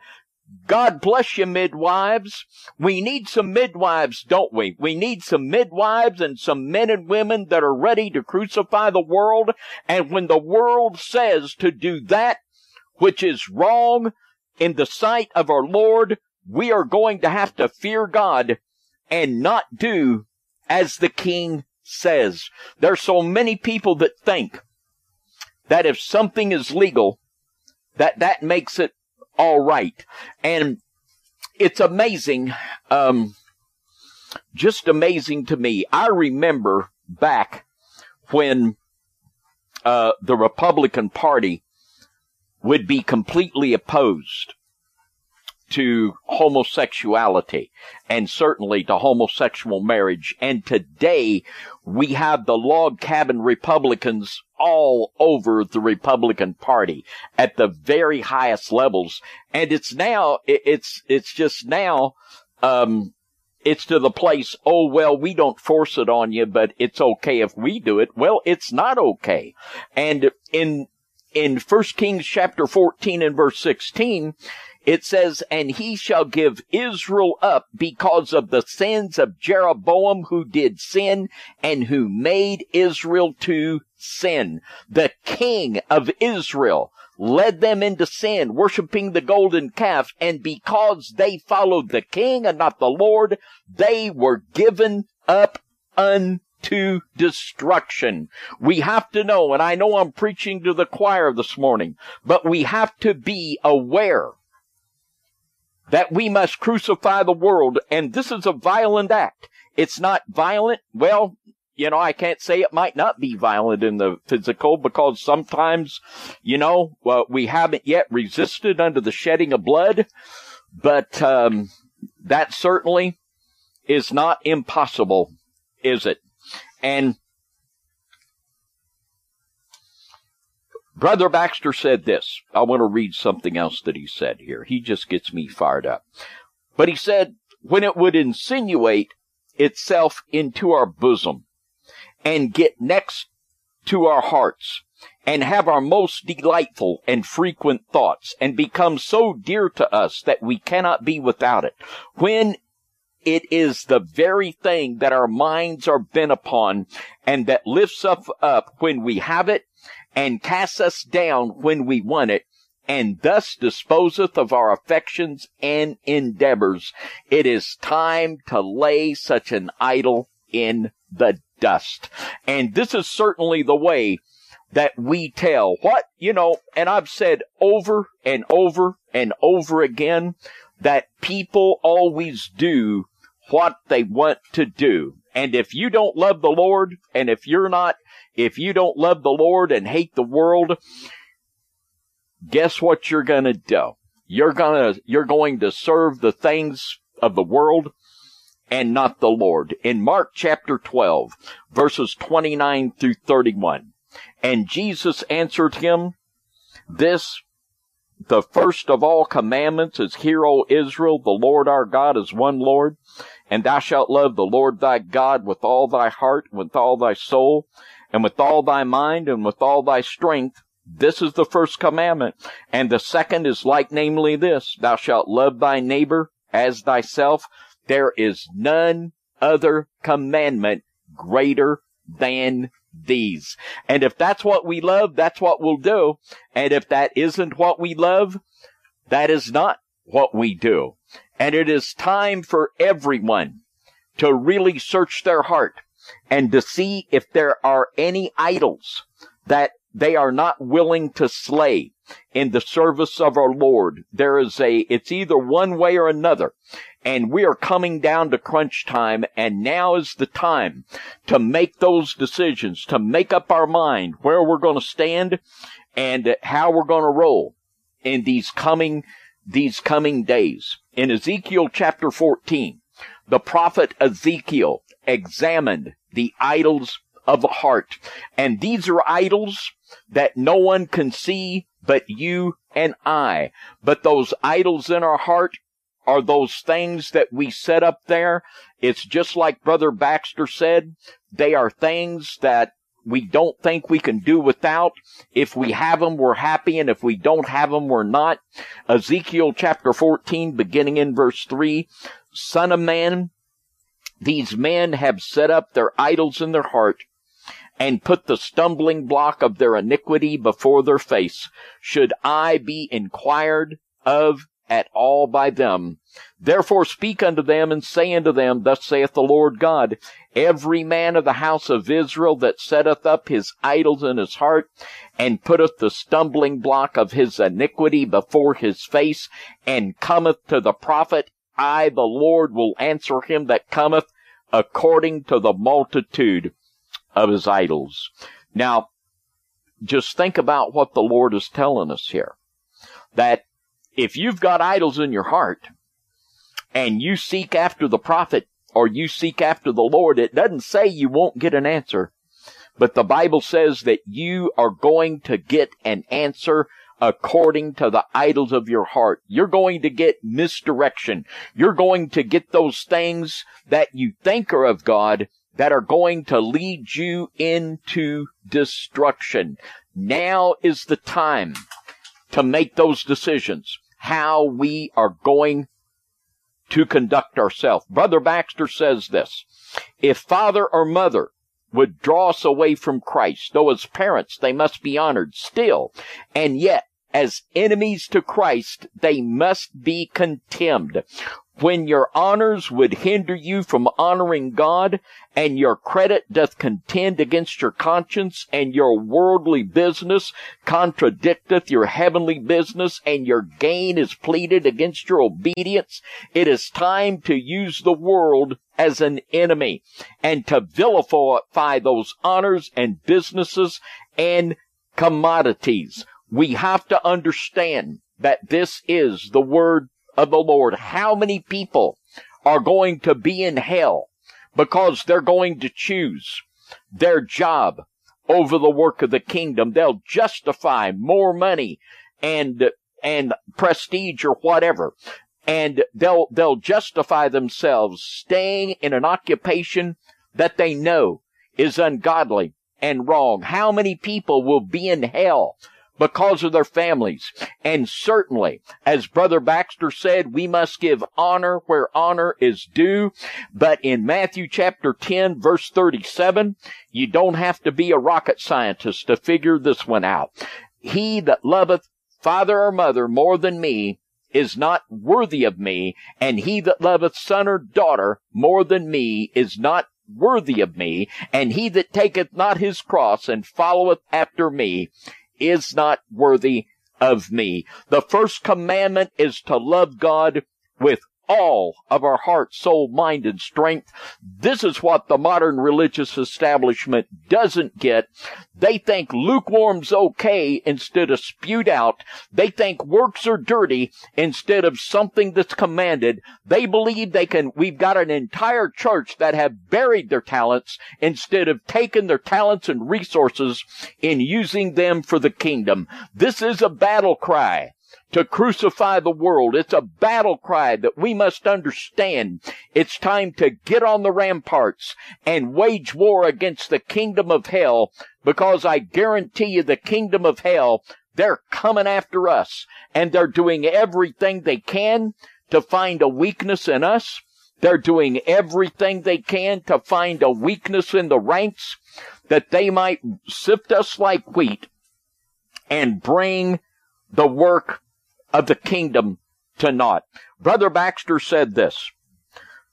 God bless you, midwives. We need some midwives, don't we? We need some midwives and some men and women that are ready to crucify the world. And when the world says to do that which is wrong in the sight of our Lord, we are going to have to fear God and not do as the king says. There's so many people that think that if something is legal, that that makes it all right. And it's amazing, um, just amazing to me. I remember back when uh, the Republican Party would be completely opposed to homosexuality and certainly to homosexual marriage. And today we have the log cabin Republicans all over the Republican Party at the very highest levels. And it's now, it's, it's just now, um, it's to the place, oh, well, we don't force it on you, but it's okay if we do it. Well, it's not okay. And in, in 1 Kings chapter 14 and verse 16, it says, and he shall give Israel up because of the sins of Jeroboam who did sin and who made Israel to sin. The king of Israel led them into sin, worshiping the golden calf, and because they followed the king and not the Lord, they were given up unto destruction. We have to know, and I know I'm preaching to the choir this morning, but we have to be aware that we must crucify the world, and this is a violent act. It's not violent. Well, you know, I can't say it might not be violent in the physical because sometimes, you know, we haven't yet resisted under the shedding of blood, but um, that certainly is not impossible, is it? And Brother Baxter said this. I want to read something else that he said here. He just gets me fired up. But he said, when it would insinuate itself into our bosom and get next to our hearts and have our most delightful and frequent thoughts and become so dear to us that we cannot be without it. When it is the very thing that our minds are bent upon and that lifts us up when we have it and casts us down when we want it, and thus disposeth of our affections and endeavors. It is time to lay such an idol in the dust. And this is certainly the way that we tell what, you know, and I've said over and over and over again that people always do what they want to do. And if you don't love the Lord, and if you're not, if you don't love the Lord and hate the world, guess what you're gonna do? You're gonna, you're going to serve the things of the world and not the Lord. In Mark chapter 12, verses 29 through 31. And Jesus answered him, this the first of all commandments is, Hear, O Israel, the Lord our God is one Lord, and thou shalt love the Lord thy God with all thy heart, with all thy soul, and with all thy mind, and with all thy strength. This is the first commandment. And the second is like, namely this, Thou shalt love thy neighbor as thyself. There is none other commandment greater than these. And if that's what we love, that's what we'll do. And if that isn't what we love, that is not what we do. And it is time for everyone to really search their heart and to see if there are any idols that they are not willing to slay in the service of our Lord. There is a, it's either one way or another. And we are coming down to crunch time and now is the time to make those decisions, to make up our mind where we're going to stand and how we're going to roll in these coming, these coming days. In Ezekiel chapter 14, the prophet Ezekiel examined the idols of the heart. And these are idols that no one can see but you and I. But those idols in our heart are those things that we set up there. It's just like Brother Baxter said. They are things that we don't think we can do without. If we have them, we're happy. And if we don't have them, we're not. Ezekiel chapter 14, beginning in verse 3. Son of man, these men have set up their idols in their heart and put the stumbling block of their iniquity before their face. Should I be inquired of at all by them? Therefore speak unto them and say unto them, Thus saith the Lord God, Every man of the house of Israel that setteth up his idols in his heart, and putteth the stumbling block of his iniquity before his face, and cometh to the prophet, I, the Lord, will answer him that cometh according to the multitude of his idols. Now, just think about what the Lord is telling us here. That if you've got idols in your heart and you seek after the prophet or you seek after the Lord, it doesn't say you won't get an answer. But the Bible says that you are going to get an answer according to the idols of your heart. You're going to get misdirection. You're going to get those things that you think are of God that are going to lead you into destruction. Now is the time to make those decisions. How we are going to conduct ourselves. Brother Baxter says this. If father or mother would draw us away from Christ, though as parents they must be honored still, and yet as enemies to Christ, they must be contemned when your honors would hinder you from honoring God, and your credit doth contend against your conscience, and your worldly business contradicteth your heavenly business, and your gain is pleaded against your obedience, it is time to use the world as an enemy, and to vilify those honors and businesses and commodities. We have to understand that this is the word of the Lord. How many people are going to be in hell because they're going to choose their job over the work of the kingdom? They'll justify more money and, and prestige or whatever. And they'll, they'll justify themselves staying in an occupation that they know is ungodly and wrong. How many people will be in hell because of their families. And certainly, as Brother Baxter said, we must give honor where honor is due. But in Matthew chapter 10 verse 37, you don't have to be a rocket scientist to figure this one out. He that loveth father or mother more than me is not worthy of me, and he that loveth son or daughter more than me is not worthy of me, and he that taketh not his cross and followeth after me is not worthy of me. The first commandment is to love God with all of our heart, soul, mind, and strength. This is what the modern religious establishment doesn't get. They think lukewarm's okay instead of spewed out. They think works are dirty instead of something that's commanded. They believe they can, we've got an entire church that have buried their talents instead of taking their talents and resources in using them for the kingdom. This is a battle cry to crucify the world. It's a battle cry that we must understand. It's time to get on the ramparts and wage war against the kingdom of hell because I guarantee you the kingdom of hell, they're coming after us and they're doing everything they can to find a weakness in us. They're doing everything they can to find a weakness in the ranks that they might sift us like wheat and bring the work of the kingdom to naught. Brother Baxter said this,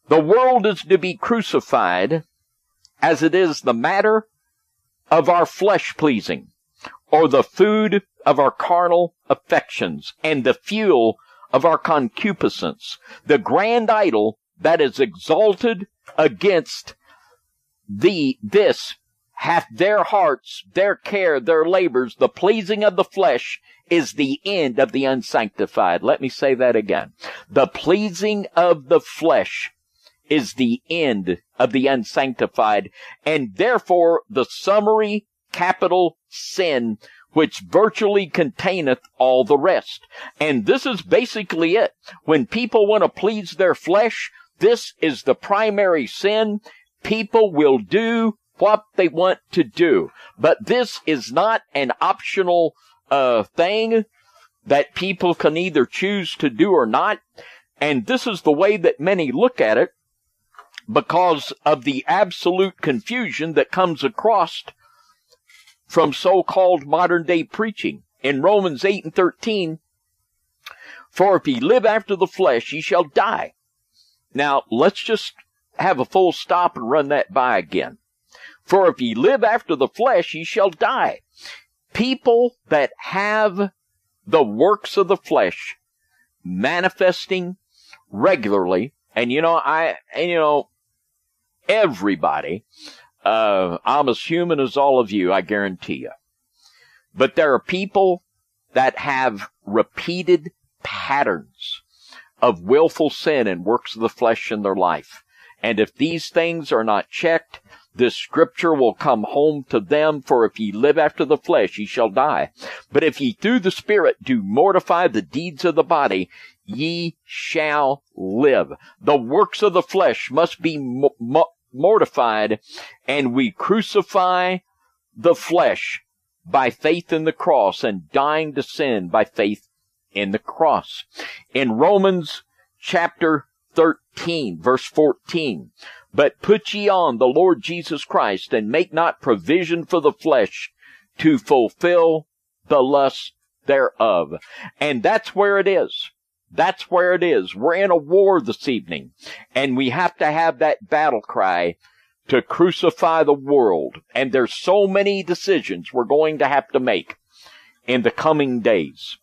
the world is to be crucified as it is the matter of our flesh pleasing or the food of our carnal affections and the fuel of our concupiscence, the grand idol that is exalted against the, this hath their hearts, their care, their labors, the pleasing of the flesh is the end of the unsanctified. Let me say that again. The pleasing of the flesh is the end of the unsanctified, and therefore the summary capital sin which virtually containeth all the rest. And this is basically it. When people want to please their flesh, this is the primary sin. People will do what they want to do. But this is not an optional uh, thing that people can either choose to do or not. And this is the way that many look at it because of the absolute confusion that comes across from so-called modern day preaching. In Romans 8 and 13, for if ye live after the flesh, ye shall die. Now, let's just have a full stop and run that by again. For if ye live after the flesh, ye shall die. People that have the works of the flesh manifesting regularly, and you know, I, and you know, everybody, uh, I'm as human as all of you, I guarantee you. But there are people that have repeated patterns of willful sin and works of the flesh in their life. And if these things are not checked, this scripture will come home to them, for if ye live after the flesh, ye shall die. But if ye through the Spirit do mortify the deeds of the body, ye shall live. The works of the flesh must be mo- mo- mortified, and we crucify the flesh by faith in the cross and dying to sin by faith in the cross. In Romans chapter 13, verse 14, but put ye on the Lord Jesus Christ and make not provision for the flesh to fulfill the lust thereof. And that's where it is. That's where it is. We're in a war this evening and we have to have that battle cry to crucify the world. And there's so many decisions we're going to have to make in the coming days.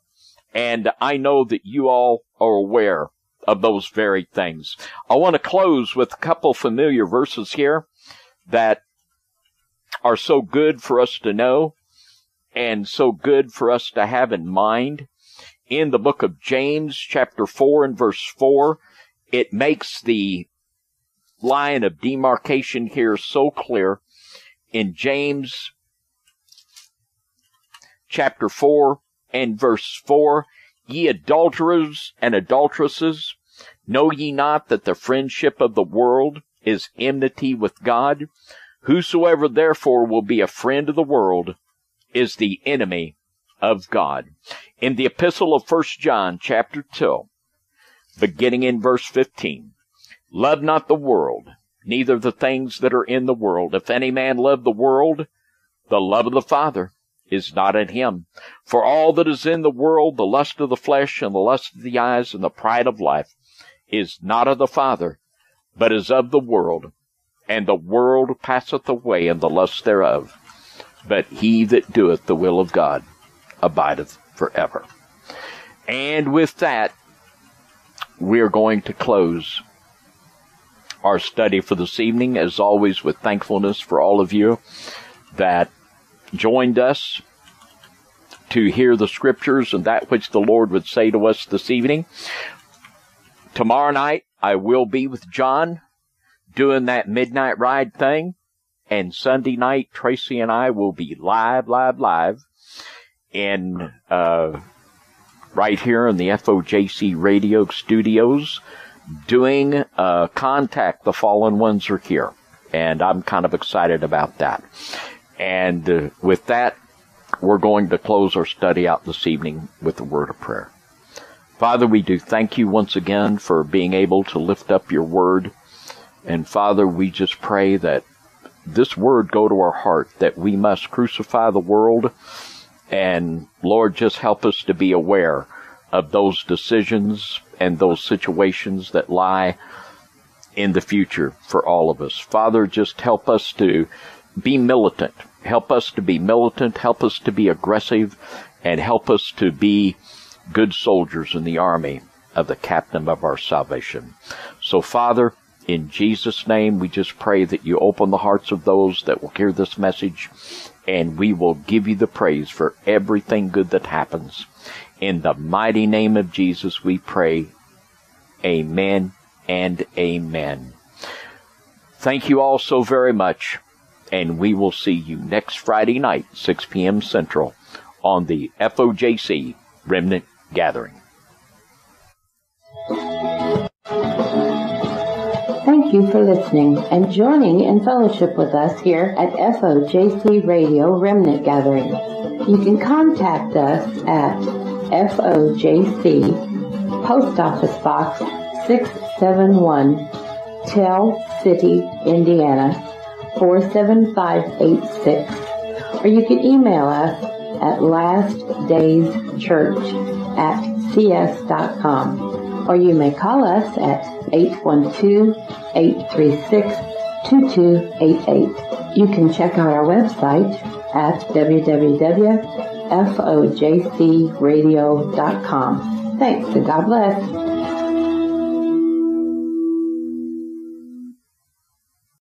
And I know that you all are aware of those very things. I want to close with a couple familiar verses here that are so good for us to know and so good for us to have in mind. In the book of James, chapter 4 and verse 4, it makes the line of demarcation here so clear. In James, chapter 4 and verse 4, Ye adulterers and adulteresses, know ye not that the friendship of the world is enmity with God? Whosoever therefore will be a friend of the world is the enemy of God. In the epistle of 1 John chapter 2, beginning in verse 15, love not the world, neither the things that are in the world. If any man love the world, the love of the Father is not in him. For all that is in the world, the lust of the flesh and the lust of the eyes and the pride of life is not of the Father, but is of the world. And the world passeth away and the lust thereof. But he that doeth the will of God abideth forever. And with that, we are going to close our study for this evening, as always, with thankfulness for all of you that joined us to hear the scriptures and that which the Lord would say to us this evening. Tomorrow night, I will be with John doing that midnight ride thing. And Sunday night, Tracy and I will be live, live, live in, uh, right here in the FOJC radio studios doing, uh, Contact the Fallen Ones are here. And I'm kind of excited about that. And uh, with that, we're going to close our study out this evening with a word of prayer. Father, we do thank you once again for being able to lift up your word. And Father, we just pray that this word go to our heart, that we must crucify the world. And Lord, just help us to be aware of those decisions and those situations that lie in the future for all of us. Father, just help us to be militant. Help us to be militant. Help us to be aggressive and help us to be good soldiers in the army of the captain of our salvation. So, Father, in Jesus' name, we just pray that you open the hearts of those that will hear this message, and we will give you the praise for everything good that happens. In the mighty name of Jesus, we pray. Amen and amen. Thank you all so very much, and we will see you next Friday night, 6 p.m. Central, on the FOJC Remnant gathering. Thank you for listening and joining in fellowship with us here at FOJC Radio Remnant Gathering. You can contact us at FOJC Post Office Box 671 Tell City, Indiana 47586 or you can email us at lastdayschurch at cs.com, or you may call us at 812-836-2288. You can check out our website at www.fojcradio.com. Thanks and God bless.